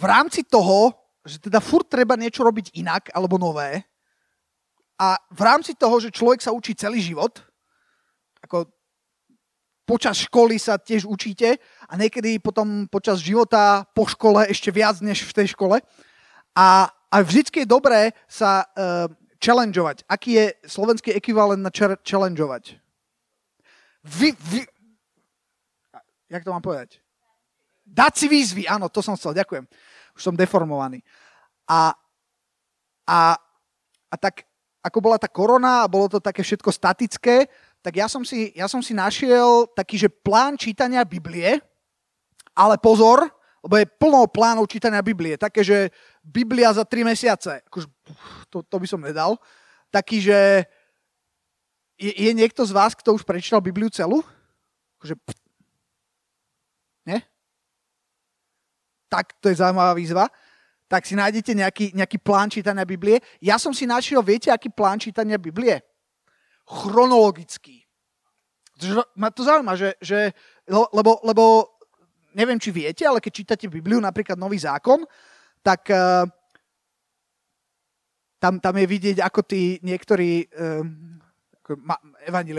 v rámci toho, že teda furt treba niečo robiť inak alebo nové a v rámci toho, že človek sa učí celý život, ako počas školy sa tiež učíte a niekedy potom počas života po škole ešte viac než v tej škole. A, a vždycky je dobré sa uh, challengeovať. Aký je slovenský ekvivalent na challengeovať? Vy, vy... Jak to mám povedať? Dať si výzvy, áno, to som chcel, ďakujem. Už som deformovaný. A, a, a tak, ako bola tá korona a bolo to také všetko statické, tak ja som si, ja som si našiel taký, že plán čítania Biblie, ale pozor, lebo je plno plánov čítania Biblie. Také, že Biblia za tri mesiace. Akože, to, to by som nedal. Taký, že je, je niekto z vás, kto už prečítal Bibliu celú? Akože, nie? Tak to je zaujímavá výzva. Tak si nájdete nejaký, nejaký plán čítania Biblie. Ja som si našiel, viete, aký plán čítania Biblie? chronologický. Ma to zaujíma, že, že lebo, lebo neviem, či viete, ale keď čítate Bibliu, napríklad Nový zákon, tak uh, tam, tam je vidieť, ako tí niektorí uh, ako Ma,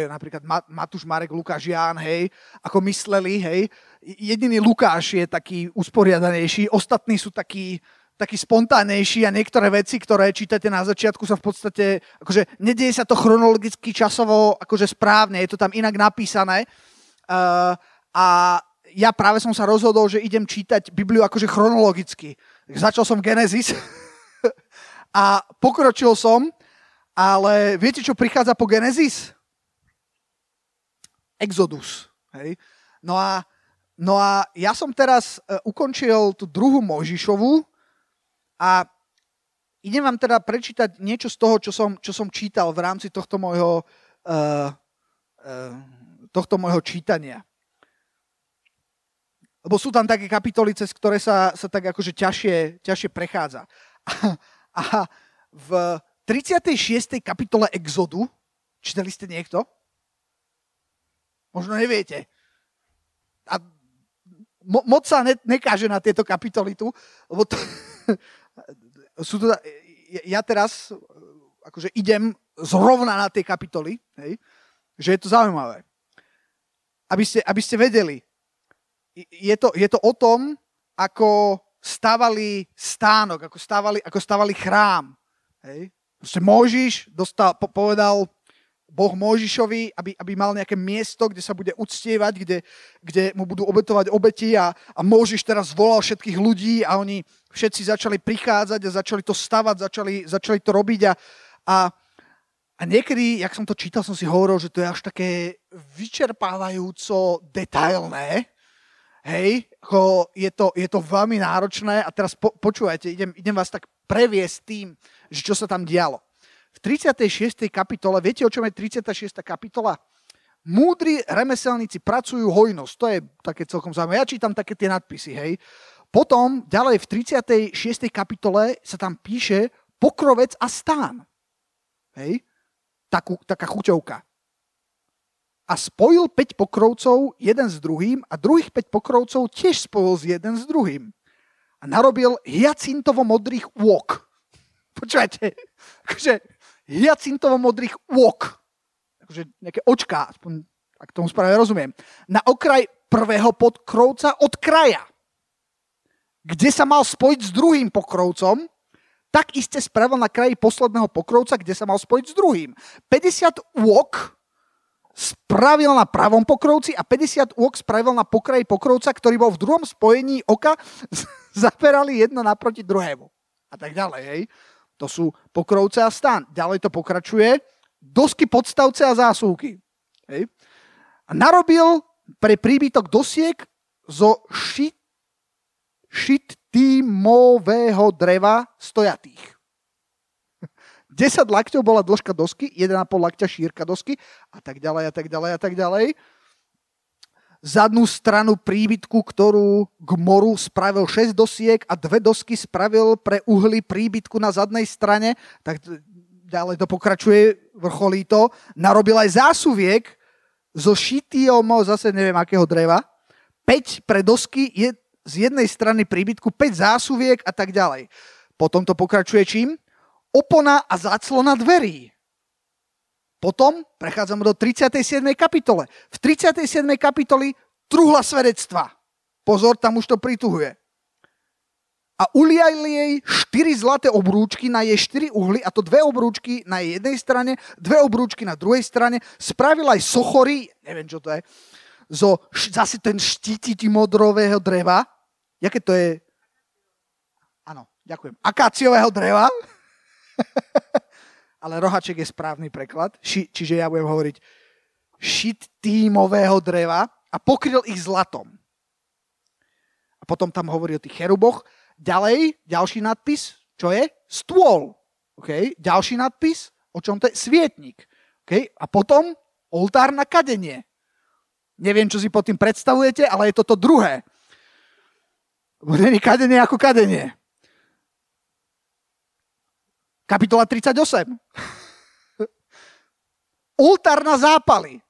napríklad Matúš, Marek, Lukáš, Ján, hej, ako mysleli, hej. Jediný Lukáš je taký usporiadanejší, ostatní sú takí, taký spontánnejší a niektoré veci, ktoré čítate na začiatku sa v podstate, akože nedieje sa to chronologicky časovo akože správne, je to tam inak napísané. Uh, a ja práve som sa rozhodol, že idem čítať Bibliu akože chronologicky. Začal som Genesis a pokročil som, ale viete, čo prichádza po Genesis? Exodus. Hej? No a No a ja som teraz uh, ukončil tú druhú Možišovu, a idem vám teda prečítať niečo z toho, čo som, čo som čítal v rámci tohto môjho, uh, uh, tohto môjho čítania. Lebo sú tam také kapitoly, cez ktoré sa, sa tak akože ťažšie, ťažšie prechádza. A, a v 36. kapitole Exodu, čítali ste niekto? Možno neviete. A mo, moc sa ne, nekáže na tieto kapitoly tu, lebo to, sú to, ja teraz akože idem zrovna na tie kapitoly, hej, že je to zaujímavé. Aby ste, aby ste vedeli, je to, je to o tom, ako stávali stánok, ako stávali, ako stávali chrám. Hej. Proste Môžiš dostal, povedal, Boh Mojžišovi, aby, aby mal nejaké miesto, kde sa bude uctievať, kde, kde mu budú obetovať obeti a, a Mojžiš teraz volal všetkých ľudí a oni všetci začali prichádzať a začali to stavať, začali, začali to robiť a, a, a niekedy, jak som to čítal, som si hovoril, že to je až také vyčerpávajúco detailné, hej, ako je to, je to veľmi náročné a teraz po, počúvajte, idem, idem vás tak previesť tým, že čo sa tam dialo v 36. kapitole, viete, o čom je 36. kapitola? Múdri remeselníci pracujú hojnosť. To je také celkom zaujímavé. Ja čítam také tie nadpisy, hej. Potom, ďalej v 36. kapitole sa tam píše pokrovec a stán. Hej. Takú, taká chuťovka. A spojil 5 pokrovcov jeden s druhým a druhých 5 pokrovcov tiež spojil s jeden s druhým. A narobil hyacintovo-modrých úok. Počúvajte, akože hyacintovo-modrých úok. Takže nejaké očká, aspoň ak tomu správne rozumiem. Na okraj prvého podkrovca od kraja, kde sa mal spojiť s druhým pokrovcom, tak iste spravil na kraji posledného pokrovca, kde sa mal spojiť s druhým. 50 úok spravil na pravom pokrovci a 50 úok spravil na pokraji pokrovca, ktorý bol v druhom spojení oka, zaperali jedno naproti druhému. A tak ďalej, hej. To sú pokrovce a stan. Ďalej to pokračuje. Dosky podstavce a zásuvky. Hej. A narobil pre príbytok dosiek zo šit, šittímového dreva stojatých. 10 lakťov bola dĺžka dosky, 1,5 lakťa šírka dosky a tak ďalej a tak ďalej a tak ďalej zadnú stranu príbytku, ktorú k moru spravil 6 dosiek a dve dosky spravil pre uhly príbytku na zadnej strane, tak ďalej to pokračuje, vrcholí to. Narobil aj zásuviek zo šitiom, zase neviem akého dreva. 5 pre dosky je z jednej strany príbytku 5 zásuviek a tak ďalej. Potom to pokračuje čím? Opona a záclona dverí. Potom prechádzame do 37. kapitole. V 37. kapitoli truhla svedectva. Pozor, tam už to prituhuje a uliali jej štyri zlaté obrúčky na jej štyri uhly, a to dve obrúčky na jej jednej strane, dve obrúčky na druhej strane. Spravil aj sochory, neviem čo to je, zo zase ten štítiti modrového dreva. Jaké to je? Áno, ďakujem. Akáciového dreva. Ale rohaček je správny preklad, ši, čiže ja budem hovoriť šittímového dreva a pokryl ich zlatom. A potom tam hovorí o tých cheruboch Ďalej, ďalší nadpis, čo je? Stôl. Okay? Ďalší nadpis, o čom to je? Svietnik. Okay? A potom oltár na kadenie. Neviem, čo si pod tým predstavujete, ale je toto druhé. Není kadenie ako kadenie. Kapitola 38. Oltár na zápaly.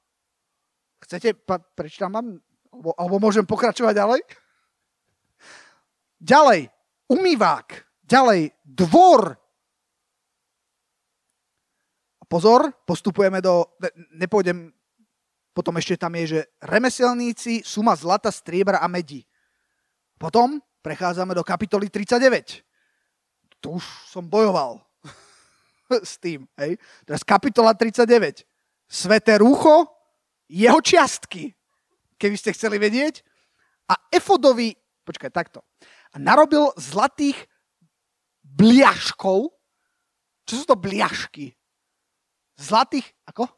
Chcete, prečítam vám? Alebo, alebo môžem pokračovať ďalej? Ďalej, umývák, ďalej dvor. A pozor, postupujeme do, ne, nepôjdem, potom ešte tam je, že remeselníci, suma zlata, striebra a medi. Potom prechádzame do kapitoly 39. Tu už som bojoval s tým. Hej. Teraz kapitola 39. Sveté rúcho, jeho čiastky, keby ste chceli vedieť. A efodový, počkaj, takto a narobil zlatých bliaškov. Čo sú to bliašky? Zlatých, ako?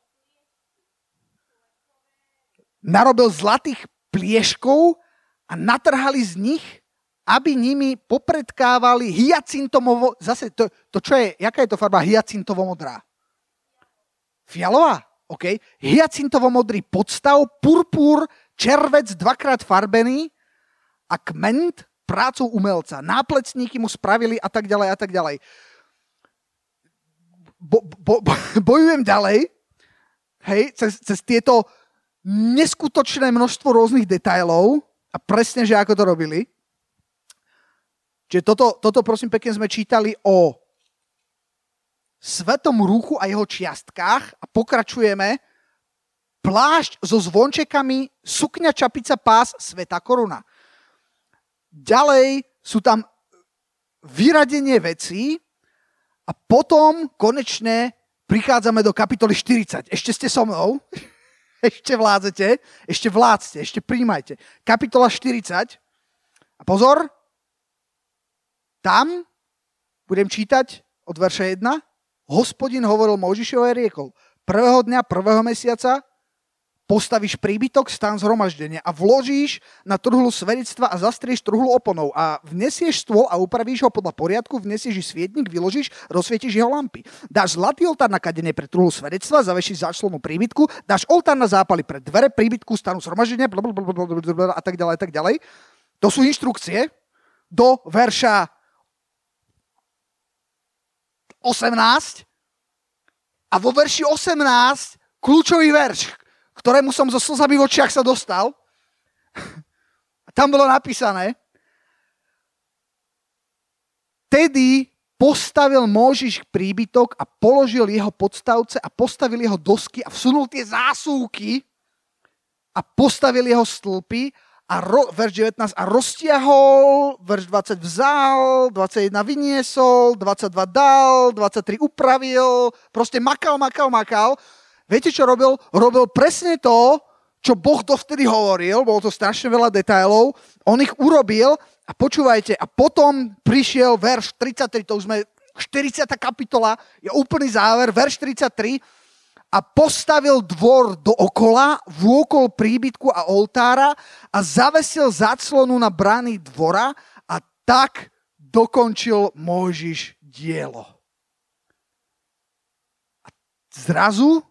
Narobil zlatých plieškov a natrhali z nich, aby nimi popredkávali hyacintomovo... Zase, to, to čo je, jaká je to farba hyacintovo-modrá? Fialová? OK. Hyacintovo-modrý podstav, purpúr, červec dvakrát farbený a kment prácou umelca. Náplecníky mu spravili a tak ďalej a tak ďalej. Bo, bo, bo, bojujem ďalej, hej, cez, cez tieto neskutočné množstvo rôznych detailov a presne, že ako to robili. Čiže toto, toto prosím pekne sme čítali o svetom ruchu a jeho čiastkách a pokračujeme plášť so zvončekami, sukňa, čapica, pás, sveta koruna. Ďalej sú tam vyradenie vecí a potom konečne prichádzame do kapitoly 40. Ešte ste so mnou? Ešte vládzete? Ešte vládzte, ešte príjmajte. Kapitola 40. A pozor, tam budem čítať od verša 1. Hospodin hovoril Možišovi a riekol, prvého dňa, prvého mesiaca postavíš príbytok, stan zhromaždenia a vložíš na truhlu svedectva a zastrieš truhlu oponou a vnesieš stôl a upravíš ho podľa poriadku, vnesieš svietnik, vyložíš, rozsvietíš jeho lampy. Dáš zlatý oltár na kadenie pre truhlu svedectva, zavešíš záčlonu príbytku, dáš oltár na zápaly pre dvere príbytku, stanu zhromaždenia a tak ďalej, a tak ďalej. To sú inštrukcie do verša 18 a vo verši 18 kľúčový verš, ktorému som so slzami v očiach sa dostal. Tam bolo napísané, Tedy postavil Môžiš príbytok a položil jeho podstavce a postavil jeho dosky a vsunul tie zásúky a postavil jeho stĺpy a ro, verš 19 a roztiahol, verš 20 vzal, 21 vyniesol, 22 dal, 23 upravil, proste makal, makal, makal Viete, čo robil? Robil presne to, čo Boh dovtedy hovoril, bolo to strašne veľa detailov, on ich urobil a počúvajte, a potom prišiel verš 33, to už sme 40. kapitola, je úplný záver, verš 33, a postavil dvor dookola, vôkol príbytku a oltára a zavesil zaclonu na brány dvora a tak dokončil Mojžiš dielo. A zrazu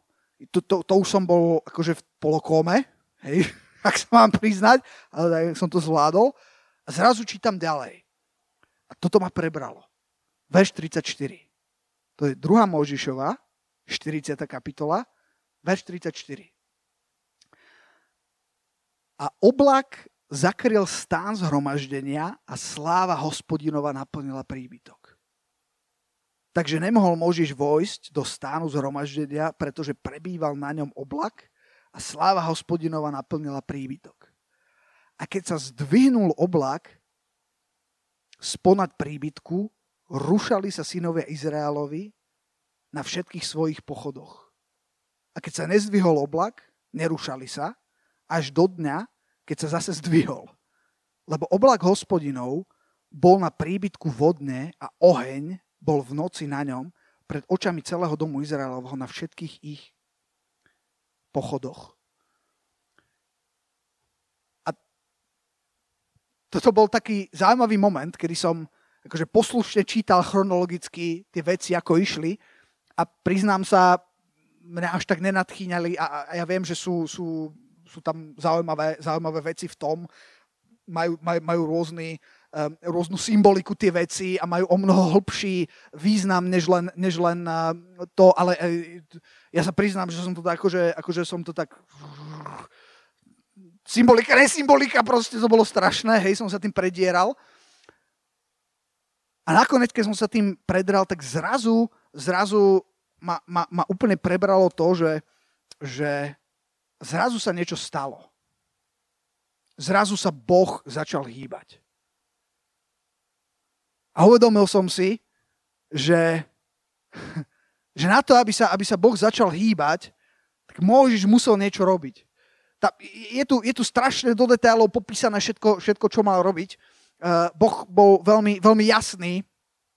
to, to, to už som bol akože v polokóme, hej, ak sa mám priznať, ale som to zvládol. A zrazu čítam ďalej. A toto ma prebralo. Verš 34. To je druhá Možišova, 40. kapitola, verš 34. A oblak zakryl stán zhromaždenia a sláva hospodinova naplnila príbytok. Takže nemohol Možiš vojsť do stánu zhromaždenia, pretože prebýval na ňom oblak a sláva hospodinova naplnila príbytok. A keď sa zdvihnul oblak sponad príbytku, rušali sa synovia Izraelovi na všetkých svojich pochodoch. A keď sa nezdvihol oblak, nerušali sa, až do dňa, keď sa zase zdvihol. Lebo oblak hospodinov bol na príbytku vodne a oheň bol v noci na ňom pred očami celého domu Izraelovho na všetkých ich pochodoch. A toto bol taký zaujímavý moment, kedy som akože poslušne čítal chronologicky tie veci, ako išli a priznám sa, mňa až tak nenadchýňali a, a ja viem, že sú, sú sú tam zaujímavé, zaujímavé veci v tom, majú, majú, majú rôzny, um, rôznu symboliku tie veci a majú o mnoho hlbší význam, než len, než len uh, to, ale uh, ja sa priznám, že som to tak, akože, akože som to tak symbolika, nesymbolika, proste to bolo strašné, hej, som sa tým predieral. A nakoniec, keď som sa tým predral, tak zrazu, zrazu ma, ma, ma úplne prebralo to, že, že zrazu sa niečo stalo. Zrazu sa Boh začal hýbať. A uvedomil som si, že, že na to, aby sa, aby sa Boh začal hýbať, tak Mojžiš musel niečo robiť. Tá, je, tu, je tu strašne do detailov popísané všetko, všetko čo mal robiť. Uh, boh bol veľmi, veľmi jasný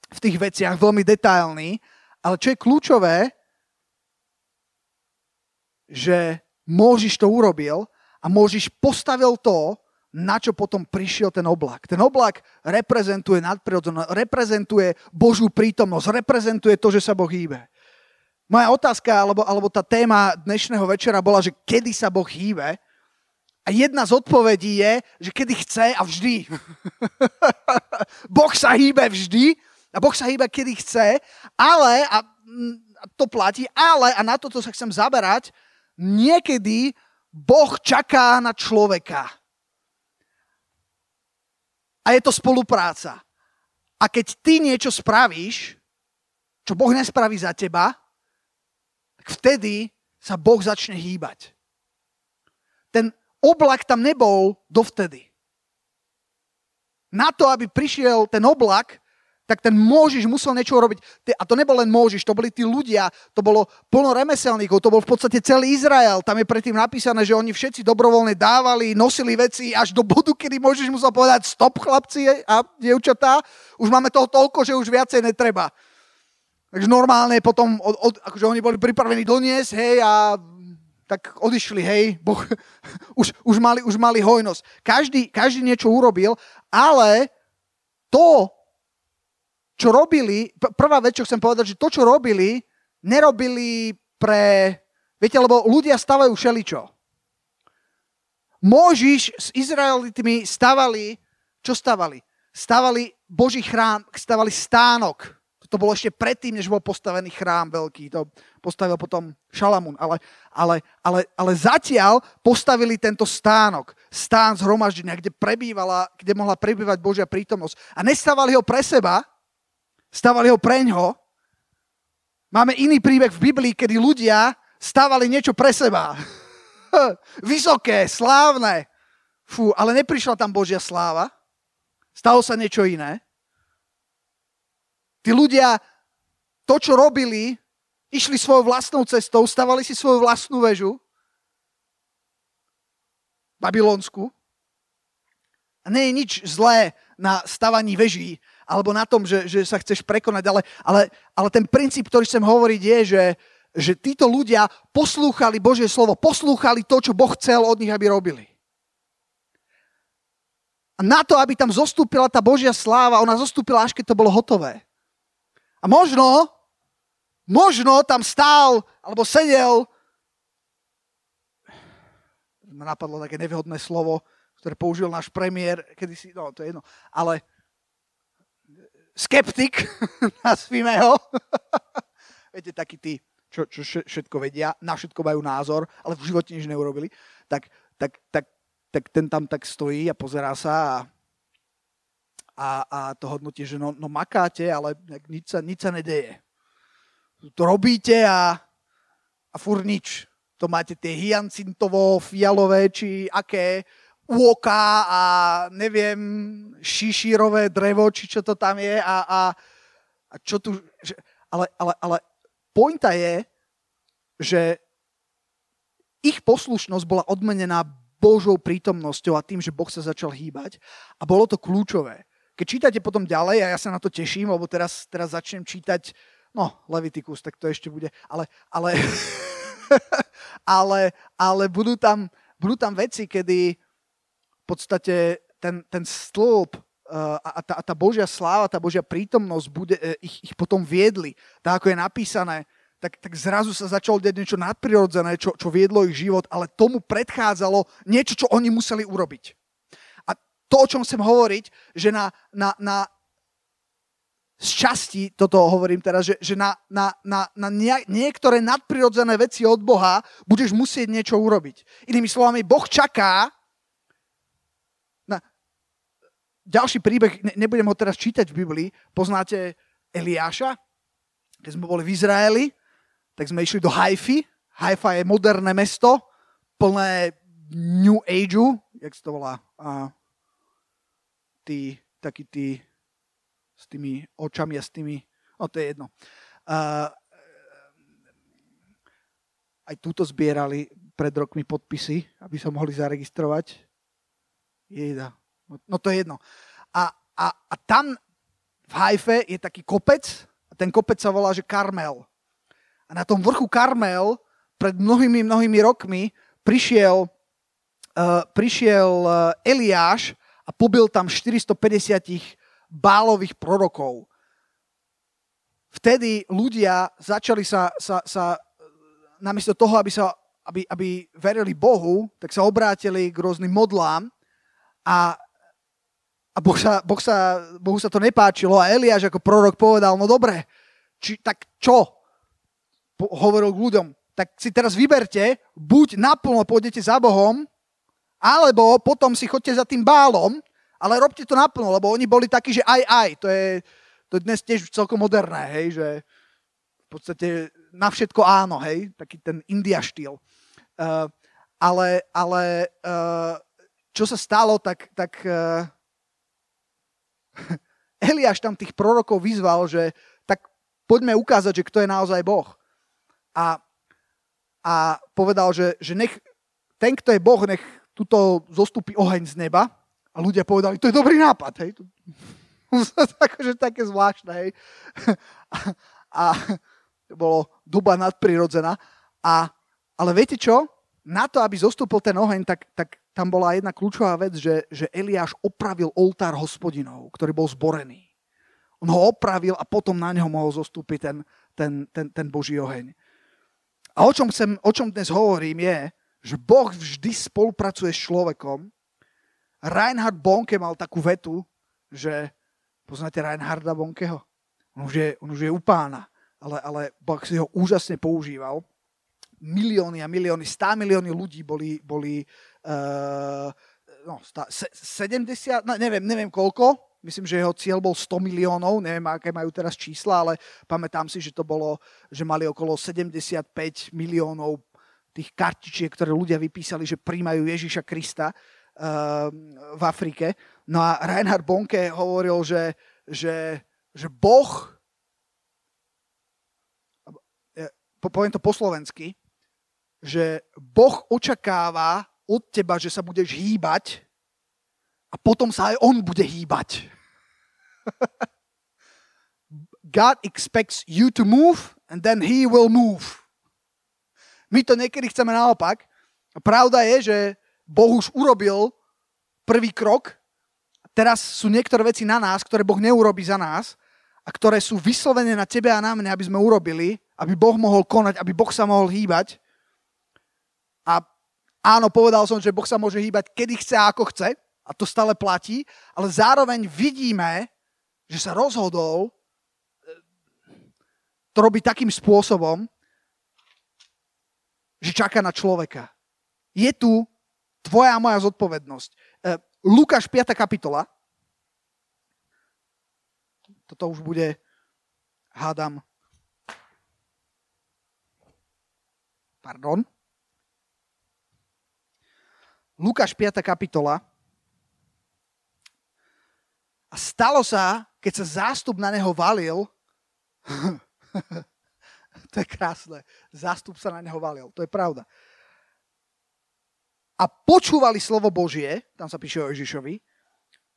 v tých veciach, veľmi detailný, ale čo je kľúčové, že Môžiš to urobil a Môžiš postavil to, na čo potom prišiel ten oblak. Ten oblak reprezentuje nadprirodzené, reprezentuje Božú prítomnosť, reprezentuje to, že sa Boh hýbe. Moja otázka, alebo, alebo tá téma dnešného večera bola, že kedy sa Boh hýbe. A jedna z odpovedí je, že kedy chce a vždy. boh sa hýbe vždy a Boh sa hýbe, kedy chce, ale, a to platí, ale, a na toto sa chcem zaberať, niekedy Boh čaká na človeka. A je to spolupráca. A keď ty niečo spravíš, čo Boh nespraví za teba, tak vtedy sa Boh začne hýbať. Ten oblak tam nebol dovtedy. Na to, aby prišiel ten oblak, tak ten Môžiš musel niečo urobiť. A to nebol len Môžiš, to boli tí ľudia, to bolo plno remeselníkov, to bol v podstate celý Izrael. Tam je predtým napísané, že oni všetci dobrovoľne dávali, nosili veci až do bodu, kedy Môžiš musel povedať stop chlapci a dievčatá, už máme toho toľko, že už viacej netreba. Takže normálne potom, od, od, akože oni boli pripravení doniesť, hej, a tak odišli, hej, boh, už, už, mali, už mali hojnosť. Každý, každý niečo urobil, ale to, čo robili, prvá vec, čo chcem povedať, že to, čo robili, nerobili pre... Viete, lebo ľudia stavajú všeličo. Môžiš s Izraelitmi stavali, čo stavali? Stavali Boží chrám, stavali stánok. To bolo ešte predtým, než bol postavený chrám veľký. To postavil potom Šalamún. Ale, ale, ale, ale zatiaľ postavili tento stánok. Stán zhromaždenia, kde, prebývala, kde mohla prebývať Božia prítomnosť. A nestávali ho pre seba, Stávali ho preňho. Máme iný príbeh v Biblii, kedy ľudia stávali niečo pre seba. Vysoké, slávne. Fú, ale neprišla tam Božia sláva. Stalo sa niečo iné. Tí ľudia to, čo robili, išli svojou vlastnou cestou, stavali si svoju vlastnú väžu, babylonsku. A nie je nič zlé na stavaní veží, alebo na tom, že, že sa chceš prekonať, ale, ale, ale ten princíp, ktorý chcem hovoriť, je, že, že títo ľudia poslúchali Božie slovo, poslúchali to, čo Boh chcel od nich, aby robili. A na to, aby tam zostúpila tá Božia sláva, ona zostúpila až keď to bolo hotové. A možno, možno tam stál, alebo sedel, ma napadlo také nevhodné slovo, ktoré použil náš premiér, kedysi, no to je jedno, ale skeptik, nazvime ho. Viete, takí tí, čo, čo všetko vedia, na všetko majú názor, ale v živote nič neurobili. Tak, tak, tak, tak ten tam tak stojí a pozerá sa a, a, a to hodnotie, že no, no makáte, ale nič sa, nič sa nedeje. To robíte a, a fur nič. To máte tie hyacintovo, fialové, či aké, úoka a neviem, šišírové drevo, či čo to tam je a, a, a čo tu... Že, ale, ale, ale pointa je, že ich poslušnosť bola odmenená Božou prítomnosťou a tým, že Boh sa začal hýbať a bolo to kľúčové. Keď čítate potom ďalej, a ja sa na to teším, lebo teraz, teraz začnem čítať, no, Levitikus, tak to ešte bude, ale, ale, ale, ale budú, tam, budú tam veci, kedy, podstate ten, ten stĺp uh, a, tá, a tá Božia sláva, tá Božia prítomnosť bude, uh, ich, ich potom viedli. Tak ako je napísané, tak, tak zrazu sa začalo deť niečo nadprirodzené, čo, čo viedlo ich život, ale tomu predchádzalo niečo, čo oni museli urobiť. A to, o čom chcem hovoriť, že na, na, na z časti, toto hovorím teraz, že, že na, na, na, na niektoré nadprirodzené veci od Boha budeš musieť niečo urobiť. Inými slovami, Boh čaká, ďalší príbeh, nebudem ho teraz čítať v Biblii, poznáte Eliáša? Keď sme boli v Izraeli, tak sme išli do Haify. Haifa je moderné mesto, plné New Ageu, jak sa to volá? A, tí, takí tí s tými očami a s tými, no to je jedno. A, aj túto zbierali pred rokmi podpisy, aby sa mohli zaregistrovať. Jejda, No to je jedno. A, a, a tam v Haife je taký kopec, a ten kopec sa volá, že Karmel. A na tom vrchu Karmel pred mnohými, mnohými rokmi prišiel, uh, prišiel uh, Eliáš a pobil tam 450 bálových prorokov. Vtedy ľudia začali sa, sa, sa namiesto toho, aby, sa, aby, aby verili Bohu, tak sa obrátili k rôznym modlám a a boh sa, boh sa, Bohu sa to nepáčilo a Eliáš ako prorok povedal, no dobre, či, tak čo? Po, hovoril k ľuďom, tak si teraz vyberte, buď naplno pôjdete za Bohom, alebo potom si chodte za tým bálom, ale robte to naplno, lebo oni boli takí, že aj, aj, to je, to je dnes tiež celkom moderné, hej, že v podstate na všetko áno, hej, taký ten India štýl. Uh, ale ale uh, čo sa stalo, tak, tak uh, Eliáš tam tých prorokov vyzval, že tak poďme ukázať, že kto je naozaj Boh. A, a povedal, že, že nech ten, kto je Boh, nech tuto zostupí oheň z neba. A ľudia povedali, to je dobrý nápad. Hej. akože také zvláštne. Hej. A, a bolo doba nadprirodzená. A, ale viete čo? Na to, aby zostúpil ten oheň, tak, tak tam bola jedna kľúčová vec, že, že Eliáš opravil oltár hospodinov, ktorý bol zborený. On ho opravil a potom na neho mohol zostúpiť ten, ten, ten, ten Boží oheň. A o čom, chcem, o čom dnes hovorím je, že Boh vždy spolupracuje s človekom. Reinhard Bonke mal takú vetu, že poznáte Reinharda Bonkeho? On už je, on už je u pána, ale, ale Boh si ho úžasne používal milióny a milióny, stá milióny ľudí boli, boli uh, no, stá, 70, no, neviem, neviem koľko, myslím, že jeho cieľ bol 100 miliónov, neviem, aké majú teraz čísla, ale pamätám si, že to bolo, že mali okolo 75 miliónov tých kartičiek, ktoré ľudia vypísali, že príjmajú Ježiša Krista uh, v Afrike. No a Reinhard Bonke hovoril, že, že, že Boh, poviem to po slovensky, že Boh očakáva od teba, že sa budeš hýbať a potom sa aj on bude hýbať. God expects you to move and then he will move. My to niekedy chceme naopak. Pravda je, že Boh už urobil prvý krok. Teraz sú niektoré veci na nás, ktoré Boh neurobi za nás a ktoré sú vyslovené na tebe a na mne, aby sme urobili, aby Boh mohol konať, aby Boh sa mohol hýbať. Áno, povedal som, že Boh sa môže hýbať kedy chce a ako chce. A to stále platí. Ale zároveň vidíme, že sa rozhodol e, to robiť takým spôsobom, že čaká na človeka. Je tu tvoja a moja zodpovednosť. E, Lukáš 5. kapitola. Toto už bude, hádam, pardon. Lukáš 5. kapitola. A stalo sa, keď sa zástup na neho valil, to je krásne, zástup sa na neho valil, to je pravda a počúvali slovo Božie, tam sa píše o Ježišovi,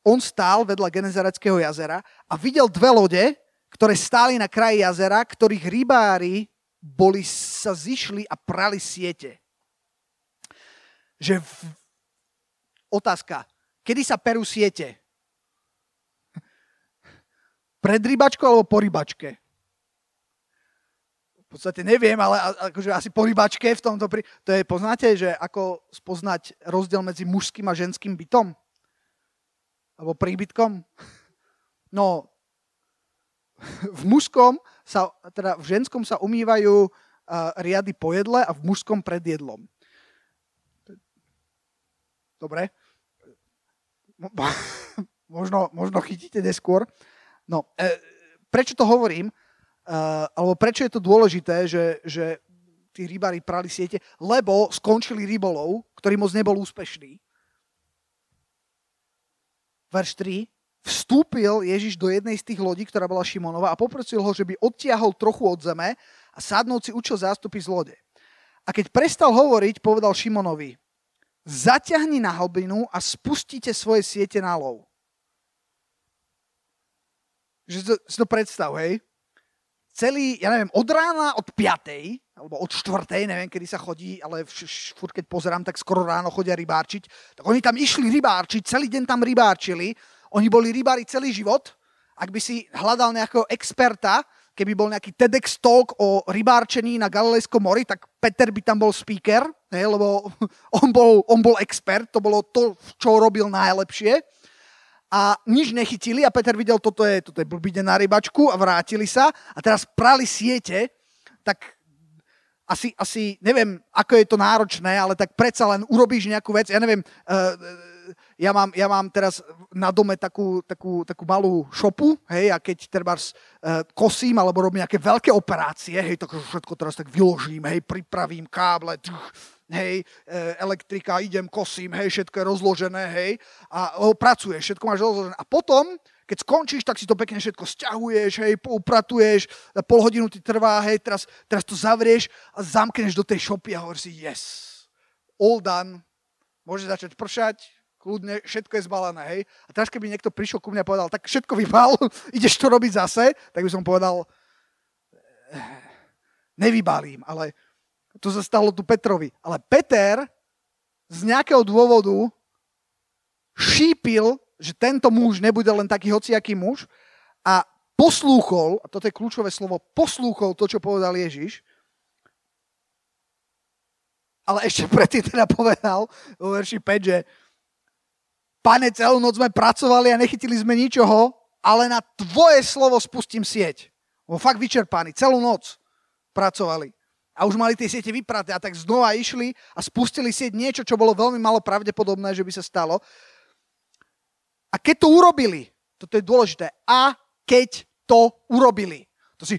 on stál vedľa Genezareckého jazera a videl dve lode, ktoré stáli na kraji jazera, ktorých rybári boli, sa zišli a prali siete. Že. Otázka. Kedy sa perú siete? Pred rybačkou alebo po rybačke? v podstate neviem, ale akože asi po rybačke v tomto... Pri... To je, poznáte, že ako spoznať rozdiel medzi mužským a ženským bytom? Alebo príbytkom? No, v mužskom sa, teda v ženskom sa umývajú uh, riady po jedle a v mužskom pred jedlom. Dobre. možno, možno chytíte neskôr. No, e, prečo to hovorím? Uh, alebo prečo je to dôležité, že, že tí rybári prali siete? Lebo skončili rybolov, ktorý moc nebol úspešný. Verš 3. Vstúpil Ježiš do jednej z tých lodí, ktorá bola Šimonova a poprosil ho, že by odtiahol trochu od zeme a sadnúť si učil zástupy z lode. A keď prestal hovoriť, povedal Šimonovi, zaťahni na hlbinu a spustite svoje siete na lov. Že to, si to predstav, hej? celý, ja neviem, od rána, od 5. alebo od 4. neviem, kedy sa chodí, ale furt keď pozerám, tak skoro ráno chodia rybárčiť. Tak oni tam išli rybárčiť, celý deň tam rybárčili. Oni boli rybári celý život. Ak by si hľadal nejakého experta, keby bol nejaký TEDx talk o rybárčení na Galilejskom mori, tak Peter by tam bol speaker, ne, lebo on bol, on bol expert, to bolo to, čo robil najlepšie. A nič nechytili a Peter videl, toto je, toto je blbý na rybačku a vrátili sa a teraz prali siete, tak asi, asi, neviem, ako je to náročné, ale tak predsa len urobíš nejakú vec, ja neviem, uh, ja mám, ja mám teraz na dome takú, takú, takú malú šopu, hej, a keď treba uh, kosím alebo robím nejaké veľké operácie, hej, tak všetko teraz tak vyložím, hej, pripravím káble, tch, hej, e, elektrika, idem, kosím, hej, všetko je rozložené, hej, a o, pracuješ, všetko máš rozložené. A potom, keď skončíš, tak si to pekne všetko sťahuješ, hej, upratuješ, pol hodinu ti trvá, hej, teraz, teraz to zavrieš a zamkneš do tej šopy a hovoríš si, yes, all done, môže začať pršať, kľudne, všetko je zbalené, hej. A teraz, keby niekto prišiel ku mne a povedal, tak všetko vybal, ideš to robiť zase, tak by som povedal, eh, nevybalím, ale to sa stalo tu Petrovi. Ale Peter z nejakého dôvodu šípil, že tento muž nebude len taký hociaký muž a poslúchol, a toto je kľúčové slovo, poslúchol to, čo povedal Ježiš, ale ešte predtým teda povedal vo verši 5, že pane, celú noc sme pracovali a nechytili sme ničoho, ale na tvoje slovo spustím sieť. Bo fakt vyčerpaný, celú noc pracovali a už mali tie siete vypraté a tak znova išli a spustili sieť niečo, čo bolo veľmi malo pravdepodobné, že by sa stalo. A keď to urobili, toto je dôležité, a keď to urobili, to si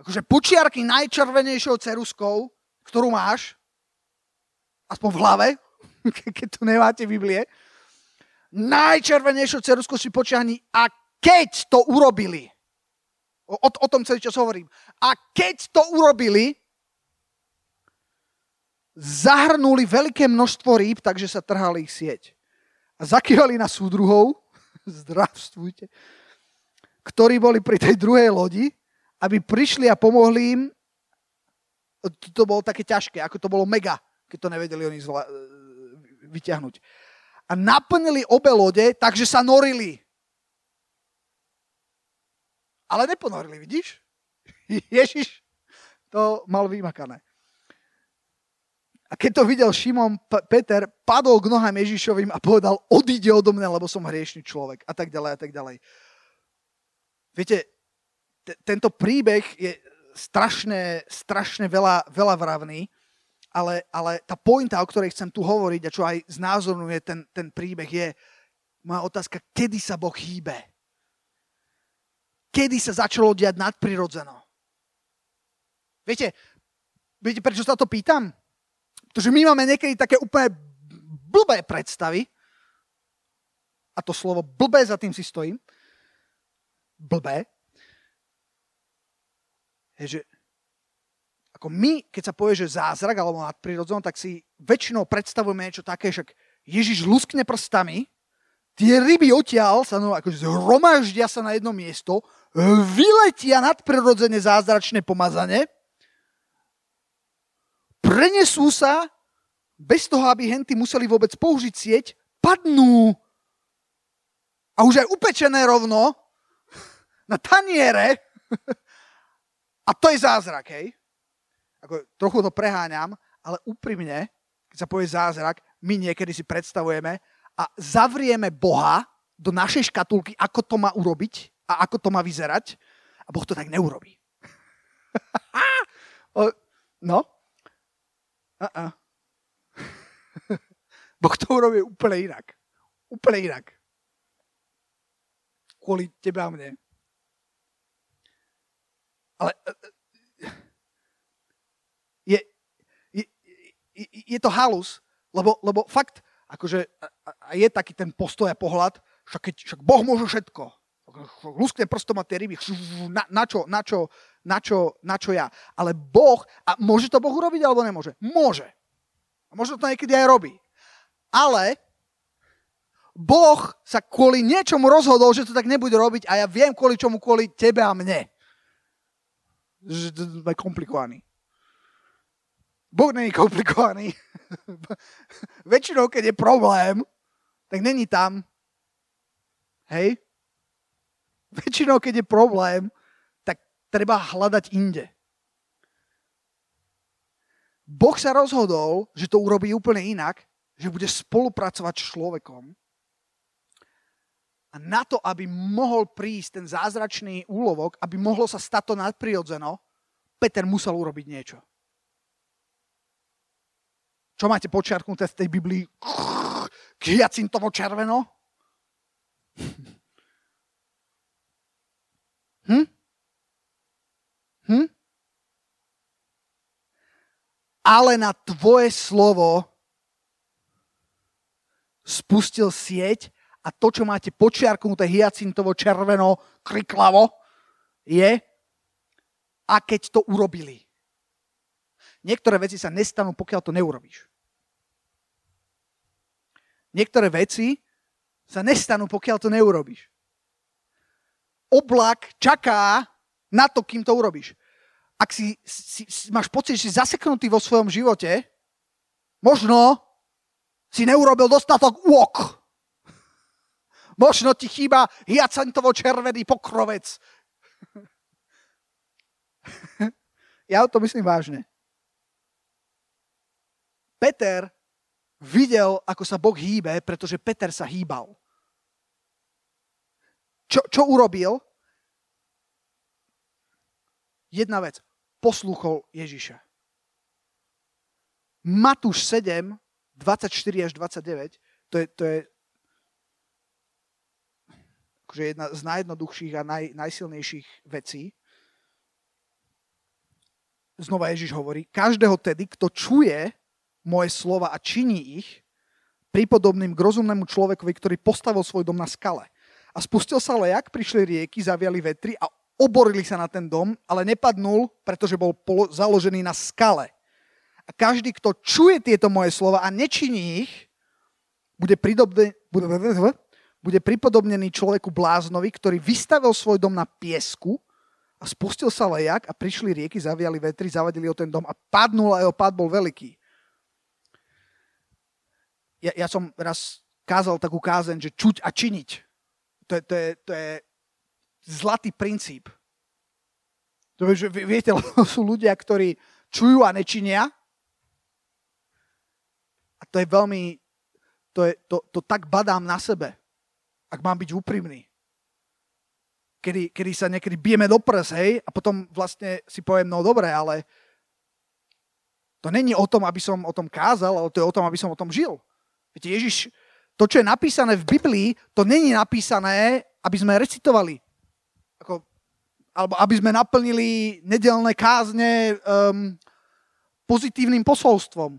akože počiarky najčervenejšou ceruskou, ktorú máš, aspoň v hlave, keď tu nemáte Biblie, najčervenejšou ceruskou si počiahni a keď to urobili, O, o tom celý čas hovorím. A keď to urobili, zahrnuli veľké množstvo rýb, takže sa trhali ich sieť. A zakývali na súdruhov, zdravstvujte, ktorí boli pri tej druhej lodi, aby prišli a pomohli im. To bolo také ťažké, ako to bolo mega, keď to nevedeli oni zvla- vyťahnuť. A naplnili obe lode, takže sa norili. Ale neponorili, vidíš? Ježiš to mal vymakané. A keď to videl Šimon Peter, padol k nohám Ježišovým a povedal, odíde odo mňa, lebo som hriešný človek. A tak ďalej, a tak ďalej. Viete, t- tento príbeh je strašne, strašne veľa, veľa vravný, ale, ale tá pointa, o ktorej chcem tu hovoriť a čo aj znázorňuje ten, ten príbeh je moja otázka, kedy sa Boh hýbe? Kedy sa začalo diať nadprirodzeno? Viete, viete, prečo sa to pýtam? Pretože my máme niekedy také úplne blbé predstavy, a to slovo blbé, za tým si stojím, blbé, je, že ako my, keď sa povie, že zázrak alebo nadprirodzeno, tak si väčšinou predstavujeme niečo také, však Ježiš luskne prstami, tie ryby odtiaľ sa no, akože zhromaždia sa na jedno miesto, vyletia nadprirodzene zázračné pomazanie, prenesú sa bez toho, aby henty museli vôbec použiť sieť, padnú a už aj upečené rovno na taniere a to je zázrak, hej? Ako, trochu to preháňam, ale úprimne, keď sa povie zázrak, my niekedy si predstavujeme a zavrieme Boha do našej škatulky, ako to má urobiť a ako to má vyzerať a Boh to tak neurobí. no? Uh-uh. boh to urobí úplne inak. Úplne inak. Kvôli tebe a mne. Ale e, e, je, je, je, to halus, lebo, lebo fakt, akože a je taký ten postoj a pohľad, však, keď, však Boh môže všetko. Luskne prstom a tie ryby, na, na, čo, na, čo, na, čo, na čo ja. Ale Boh, a môže to Boh urobiť alebo nemôže? Môže. A možno to niekedy aj robí. Ale Boh sa kvôli niečomu rozhodol, že to tak nebude robiť a ja viem kvôli čomu, kvôli tebe a mne že to je komplikovaný. Boh není komplikovaný. Väčšinou, keď je problém, tak není tam. Hej? Väčšinou, keď je problém, tak treba hľadať inde. Boh sa rozhodol, že to urobí úplne inak, že bude spolupracovať s človekom a na to, aby mohol prísť ten zázračný úlovok, aby mohlo sa stať to nadprirodzeno, Peter musel urobiť niečo. Čo máte počiarknuté v tej Biblii? Hyacintovo červeno? Hm? Hm? Ale na tvoje slovo spustil sieť a to, čo máte počiarknuté hyacintovo, červeno, kriklavo, je, a keď to urobili. Niektoré veci sa nestanú, pokiaľ to neurobíš. Niektoré veci sa nestanú, pokiaľ to neurobíš. Oblak čaká na to, kým to urobíš. Ak si, si, si máš pocit, že si zaseknutý vo svojom živote, možno si neurobil dostatok úok Možno ti chýba hyacintovo-červený pokrovec. ja to myslím vážne. Peter videl, ako sa Boh hýbe, pretože Peter sa hýbal. Čo, čo urobil? Jedna vec. Poslúchol Ježiša. Matúš 7, 24 až 29, to je, to je akože jedna z najjednoduchších a naj, najsilnejších vecí. Znova Ježiš hovorí, každého tedy, kto čuje moje slova a činí ich, prípodobným k rozumnému človekovi, ktorý postavil svoj dom na skale. A spustil sa lejak, prišli rieky, zaviali vetri a oborili sa na ten dom, ale nepadnul, pretože bol polo- založený na skale. A každý, kto čuje tieto moje slova a nečiní ich, bude, pridobne, bude, bude pripodobnený človeku bláznovi, ktorý vystavil svoj dom na piesku a spustil sa lejak a prišli rieky, zaviali vetri, zavadili o ten dom a padnul a jeho pád bol veľký. Ja, ja som raz kázal takú kázen, že čuť a činiť. To je, to je, to je zlatý princíp. To je, že viete, sú ľudia, ktorí čujú a nečinia. A to je veľmi, to, je, to, to tak badám na sebe ak mám byť úprimný. Kedy, kedy sa niekedy bijeme do prs, hej, a potom vlastne si poviem, no dobre, ale To není o tom, aby som o tom kázal, ale to je o tom, aby som o tom žil. Viete, Ježiš, to, čo je napísané v Biblii, to není napísané, aby sme recitovali. Ako, alebo aby sme naplnili nedelné kázne um, pozitívnym posolstvom.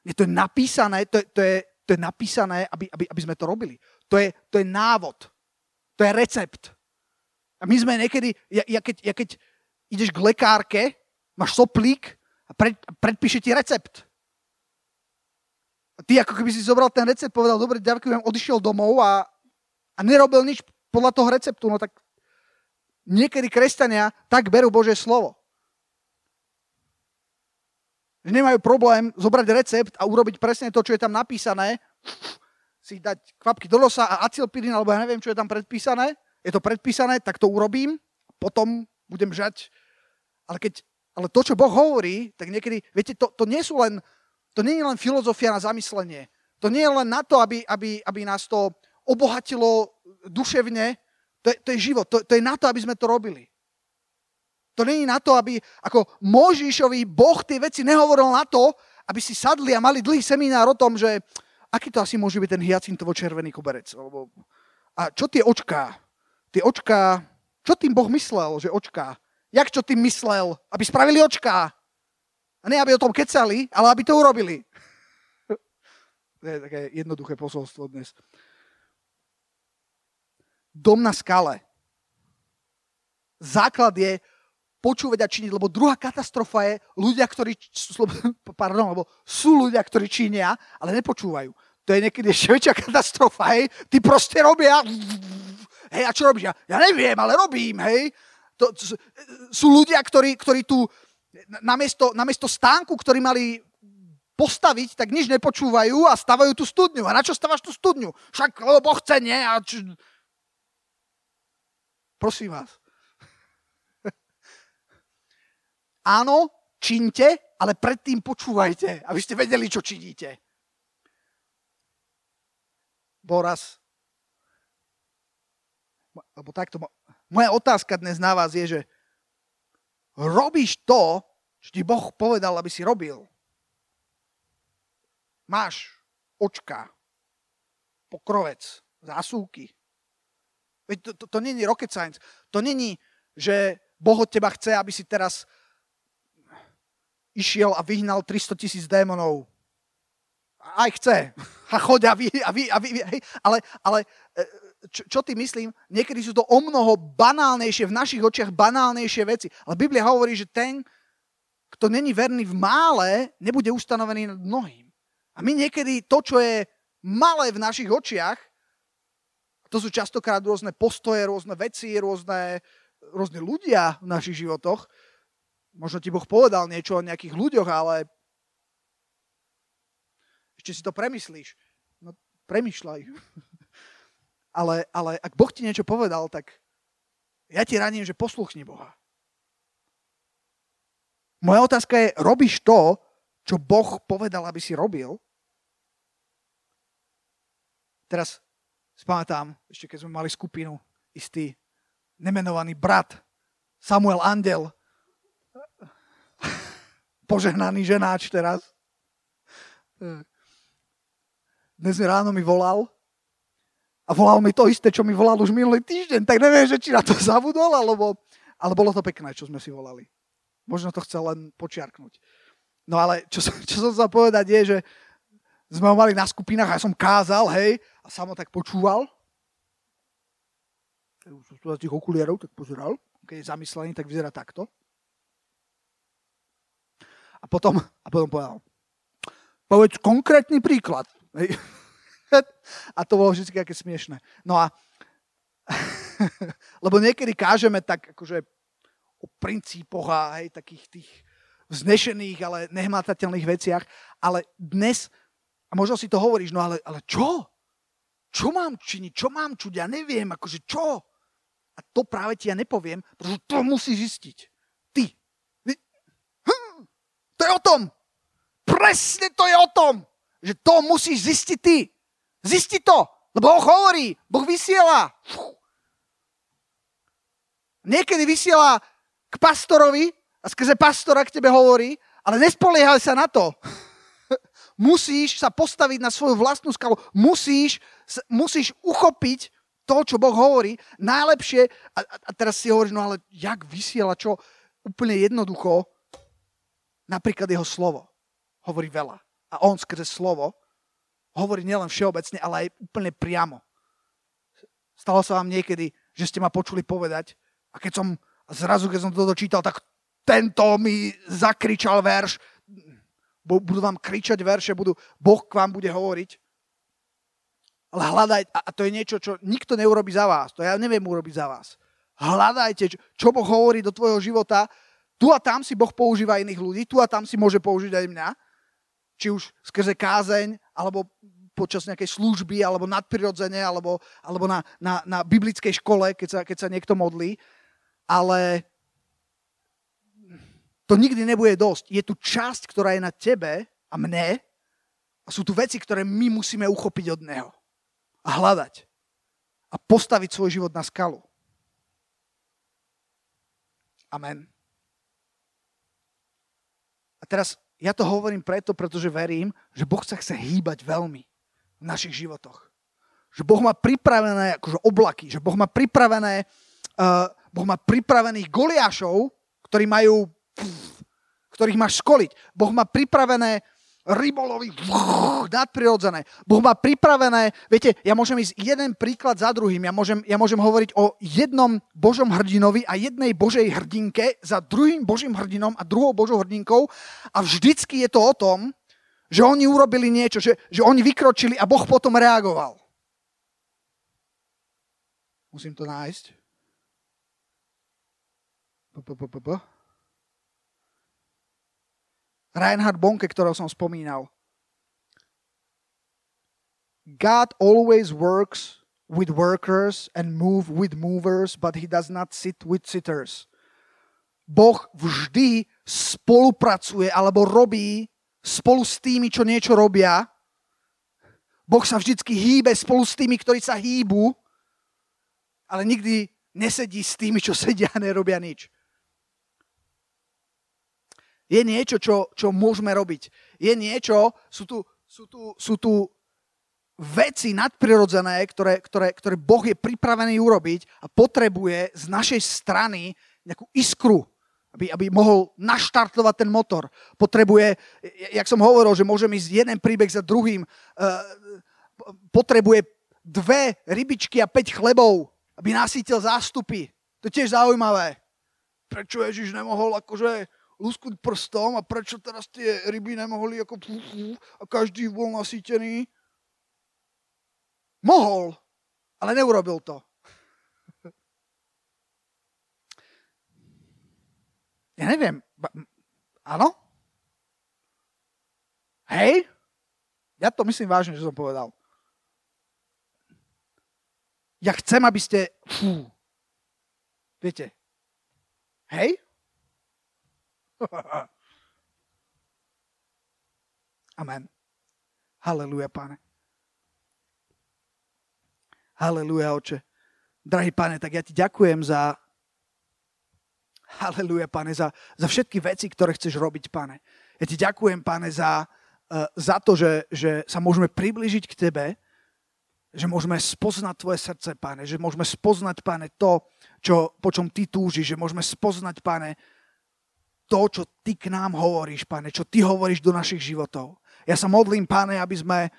Je to napísané, to, to, je, to je napísané, aby, aby, aby sme to robili. To je, to je návod. To je recept. A my sme niekedy, ja, ja, keď, ja keď ideš k lekárke, máš soplík a pred, predpíše ti recept. Ty ako keby si zobral ten recept, povedal, dobre, ďakujem, odišiel domov a, a nerobil nič podľa toho receptu, no tak niekedy kresťania tak berú Božie slovo. Že nemajú problém zobrať recept a urobiť presne to, čo je tam napísané, si dať kvapky do nosa a acylpirin, alebo ja neviem, čo je tam predpísané. Je to predpísané, tak to urobím, potom budem žať. Ale, keď, ale to, čo Boh hovorí, tak niekedy, viete, to, to nie sú len, to nie je len filozofia na zamyslenie. To nie je len na to, aby, aby, aby nás to obohatilo duševne. To je, to je život. To, to je na to, aby sme to robili. To není na to, aby ako Možišovi Boh tie veci nehovoril na to, aby si sadli a mali dlhý seminár o tom, že aký to asi môže byť ten hyacintovo-červený koberec. A čo tie očká? Tie očká, čo tým Boh myslel, že očká? Jak čo tým myslel? Aby spravili očká. A nie, aby o tom kecali, ale aby to urobili. to je také jednoduché posolstvo dnes. Dom na skale. Základ je počúvať a činiť, lebo druhá katastrofa je ľudia, ktorí, pardon, lebo sú ľudia, ktorí činia, ale nepočúvajú. To je niekedy ešte väčšia katastrofa, hej. Ty proste robia, hej, a čo robíš? Ja, ja neviem, ale robím, hej. To, to, sú ľudia, ktorí, ktorí tu namiesto, namiesto stánku, ktorý mali postaviť, tak nič nepočúvajú a stavajú tú studňu. A na čo stavaš tú studňu? Však, Boh chce, nie? A č... Prosím vás. Áno, činte, ale predtým počúvajte, aby ste vedeli, čo činíte. Boraz. Lebo takto, moja otázka dnes na vás je, že robíš to, čo ti Boh povedal, aby si robil. Máš očka, pokrovec, zásuvky. Veď to, to, to není rocket science. To není, že Boh od teba chce, aby si teraz išiel a vyhnal 300 tisíc démonov. Aj chce. A choď a vy, a vy, a vy. Ale, ale e, čo, čo ty myslím? Niekedy sú to o mnoho banálnejšie, v našich očiach banálnejšie veci. Ale Biblia hovorí, že ten, kto není verný v mále, nebude ustanovený nad mnohým. A my niekedy to, čo je malé v našich očiach, to sú častokrát rôzne postoje, rôzne veci, rôzne, rôzne ľudia v našich životoch, Možno ti Boh povedal niečo o nejakých ľuďoch, ale ešte si to premyslíš. No, premyšľaj. Ale, ale ak Boh ti niečo povedal, tak ja ti radím, že posluchni Boha. Moja otázka je, robíš to, čo Boh povedal, aby si robil? Teraz spamätám, ešte keď sme mali skupinu, istý nemenovaný brat Samuel Andel požehnaný ženáč teraz. Dnes ráno mi volal a volal mi to isté, čo mi volal už minulý týždeň, tak neviem, že či na to zabudol, alebo, ale bolo to pekné, čo sme si volali. Možno to chcel len počiarknúť. No ale čo, čo som sa povedať je, že sme ho mali na skupinách a ja som kázal, hej, a samo tak počúval. Som z tých okulierov, tak pozeral. Keď je zamyslený, tak vyzerá takto. A potom, a potom povedal, povedz konkrétny príklad. A to bolo vždy také smiešné. No a lebo niekedy kážeme tak akože o princípoch a hej, takých tých vznešených, ale nehmatateľných veciach, ale dnes, a možno si to hovoríš, no ale, ale čo? Čo mám činiť? Čo mám čuť? Ja neviem, akože čo? A to práve ti ja nepoviem, pretože to musíš zistiť. To je o tom. Presne to je o tom, že to musíš zistiť ty. Zisti to, lebo Boh hovorí, Boh vysiela. Niekedy vysiela k pastorovi a skrze pastora k tebe hovorí Ale nespoliehaj sa na to. musíš sa postaviť na svoju vlastnú skalu. Musíš, musíš uchopiť to, čo Boh hovorí. Najlepšie, a, a teraz si hovoríš, no ale jak vysiela, čo? Úplne jednoducho, napríklad jeho slovo hovorí veľa. A on skrze slovo hovorí nielen všeobecne, ale aj úplne priamo. Stalo sa vám niekedy, že ste ma počuli povedať a keď som zrazu, keď som to dočítal, tak tento mi zakričal verš, budú vám kričať verše, budú, Boh k vám bude hovoriť. Ale hľadaj, a to je niečo, čo nikto neurobi za vás, to ja neviem urobiť za vás. Hľadajte, čo Boh hovorí do tvojho života. Tu a tam si Boh používa iných ľudí, tu a tam si môže použiť aj mňa. Či už skrze kázeň, alebo počas nejakej služby, alebo nadprirodzene, alebo, alebo na, na, na biblickej škole, keď sa, keď sa niekto modlí. Ale to nikdy nebude dosť. Je tu časť, ktorá je na tebe a mne a sú tu veci, ktoré my musíme uchopiť od Neho a hľadať a postaviť svoj život na skalu. Amen. A teraz ja to hovorím preto, pretože verím, že Boh sa chce hýbať veľmi v našich životoch. Že Boh má pripravené akože oblaky, že Boh má pripravené, uh, boh má pripravených goliášov, ktorí majú, pff, ktorých máš školiť. Boh má pripravené rybolovy, nadprirodzené. Boh má pripravené, viete, ja môžem ísť jeden príklad za druhým, ja môžem, ja môžem hovoriť o jednom Božom hrdinovi a jednej Božej hrdinke za druhým Božím hrdinom a druhou Božou hrdinkou a vždycky je to o tom, že oni urobili niečo, že, že oni vykročili a Boh potom reagoval. Musím to nájsť. Reinhard Bonke, ktorého som spomínal. God always works with workers and move with movers, but he does not sit with sitters. Boh vždy spolupracuje alebo robí spolu s tými, čo niečo robia. Boh sa vždycky hýbe spolu s tými, ktorí sa hýbu, ale nikdy nesedí s tými, čo sedia a nerobia nič je niečo, čo, čo môžeme robiť. Je niečo, sú tu, sú tu, sú tu veci nadprirodzené, ktoré, ktoré, ktoré Boh je pripravený urobiť a potrebuje z našej strany nejakú iskru, aby, aby mohol naštartovať ten motor. Potrebuje, jak som hovoril, že môžem ísť jeden príbeh za druhým, uh, potrebuje dve rybičky a päť chlebov, aby nasítil zástupy. To je tiež zaujímavé. Prečo Ježiš nemohol akože lusknúť prstom a prečo teraz tie ryby nemohli ako a každý bol nasýtený? Mohol, ale neurobil to. Ja neviem. Áno? Hej? Ja to myslím vážne, že som povedal. Ja chcem, aby ste... Fú. Viete? Hej? Amen. Haleluja, pane. Haleluja, oče. Drahý pane, tak ja ti ďakujem za Haleluja, pane, za, za všetky veci, ktoré chceš robiť, pane. Ja ti ďakujem, pane, za, uh, za to, že, že sa môžeme priblížiť k tebe, že môžeme spoznať tvoje srdce, pane, že môžeme spoznať, pane, to, čo, po čom ty túžiš, že môžeme spoznať, pane, to, čo ty k nám hovoríš, pane, čo ty hovoríš do našich životov. Ja sa modlím, pane, aby sme,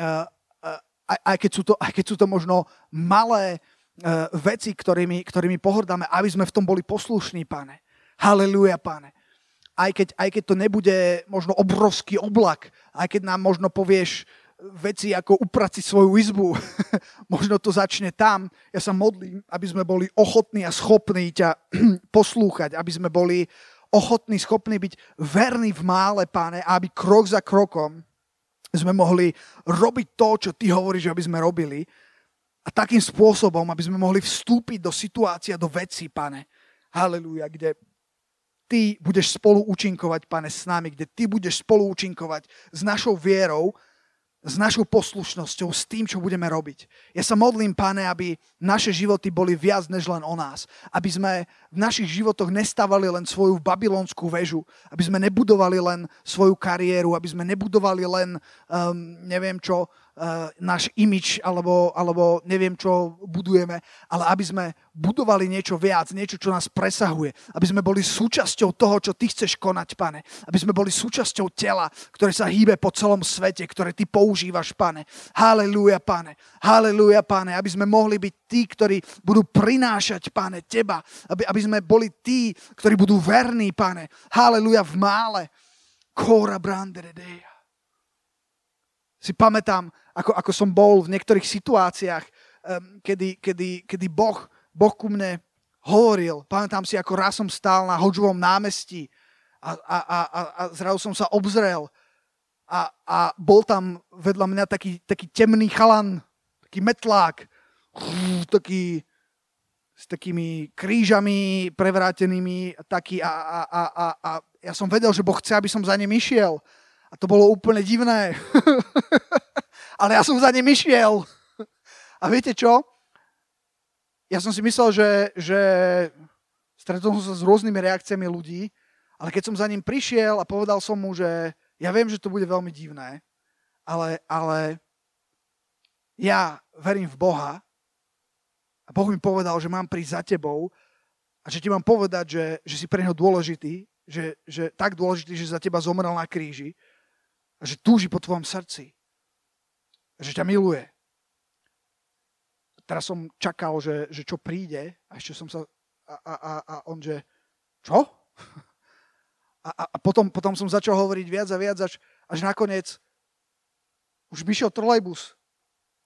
uh, uh, aj, aj, keď sú to, aj keď sú to možno malé uh, veci, ktorými, ktorými pohrdáme, aby sme v tom boli poslušní, pane. Haleluja, pane. Aj keď, aj keď to nebude možno obrovský oblak, aj keď nám možno povieš veci ako upraci svoju izbu, možno to začne tam. Ja sa modlím, aby sme boli ochotní a schopní ťa poslúchať, aby sme boli ochotní, schopní byť verní v mále, páne, aby krok za krokom sme mohli robiť to, čo ty hovoríš, aby sme robili. A takým spôsobom, aby sme mohli vstúpiť do situácie, do veci, pane. Halelúja, kde ty budeš spolu účinkovať, pane, s nami, kde ty budeš spolu účinkovať s našou vierou s našou poslušnosťou, s tým, čo budeme robiť. Ja sa modlím, pane, aby naše životy boli viac než len o nás. Aby sme v našich životoch nestávali len svoju babylonskú väžu. Aby sme nebudovali len svoju kariéru. Aby sme nebudovali len, um, neviem čo, náš imič alebo, alebo neviem, čo budujeme, ale aby sme budovali niečo viac, niečo, čo nás presahuje. Aby sme boli súčasťou toho, čo ty chceš konať, pane. Aby sme boli súčasťou tela, ktoré sa hýbe po celom svete, ktoré ty používaš, pane. Halelúja, pane. Halelúja, pane. Aby sme mohli byť tí, ktorí budú prinášať, pane, teba. Aby, aby sme boli tí, ktorí budú verní, pane. Halelúja v mále. Kora branderedeja. Si pamätám, ako, ako som bol v niektorých situáciách, um, kedy, kedy, kedy boh, boh ku mne hovoril. Pamätám si, ako raz som stál na Hodžovom námestí a, a, a, a, a zrazu som sa obzrel a, a bol tam vedľa mňa taký, taký temný chalan, taký metlák, taký s takými krížami prevrátenými taký a, a, a, a, a ja som vedel, že Boh chce, aby som za ním išiel. A to bolo úplne divné. ale ja som za ním išiel. A viete čo? Ja som si myslel, že, že stretol som sa s rôznymi reakciami ľudí, ale keď som za ním prišiel a povedal som mu, že ja viem, že to bude veľmi divné, ale, ale ja verím v Boha a Boh mi povedal, že mám prísť za tebou a že ti mám povedať, že, že si pre neho dôležitý, že, že tak dôležitý, že za teba zomrel na kríži a že túži po tvojom srdci že ťa miluje. Teraz som čakal, že, že čo príde a ešte som sa... A, a, a, a on, že čo? A, a, a potom, potom som začal hovoriť viac a viac, až, až nakoniec už vyšiel trolejbus.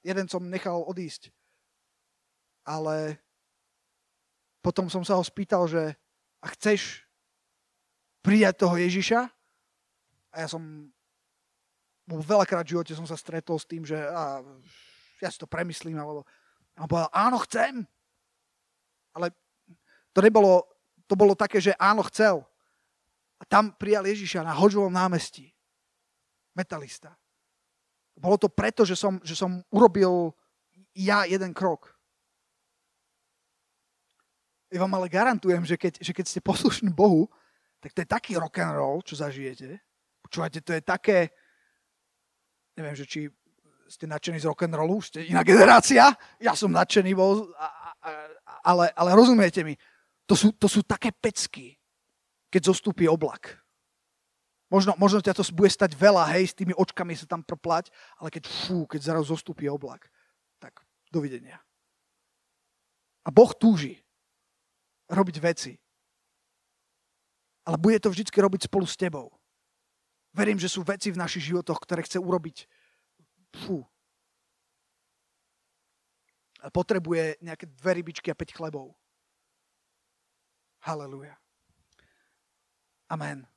Jeden som nechal odísť. Ale potom som sa ho spýtal, že a chceš prijať toho Ježiša? A ja som veľakrát v živote som sa stretol s tým, že a, ja si to premyslím, alebo a on povedal, áno, chcem. Ale to nebolo, to bolo také, že áno, chcel. A tam prijal Ježiša na Hožovom námestí. Metalista. Bolo to preto, že som, že som urobil ja jeden krok. Ja vám ale garantujem, že keď, že keď ste poslušní Bohu, tak to je taký rock and roll, čo zažijete. Počúvate, to je také, neviem, že či ste nadšení z rock'n'rollu, ste iná generácia, ja som nadšený bol, ale, ale rozumiete mi, to sú, to sú také pecky, keď zostúpi oblak. Možno, možno ťa to bude stať veľa, hej, s tými očkami sa tam proplať, ale keď fú, keď zrazu zostúpi oblak, tak dovidenia. A Boh túži robiť veci. Ale bude to vždy robiť spolu s tebou. Verím, že sú veci v našich životoch, ktoré chce urobiť. Fú. Potrebuje nejaké dve rybičky a päť chlebov. Halelujá. Amen.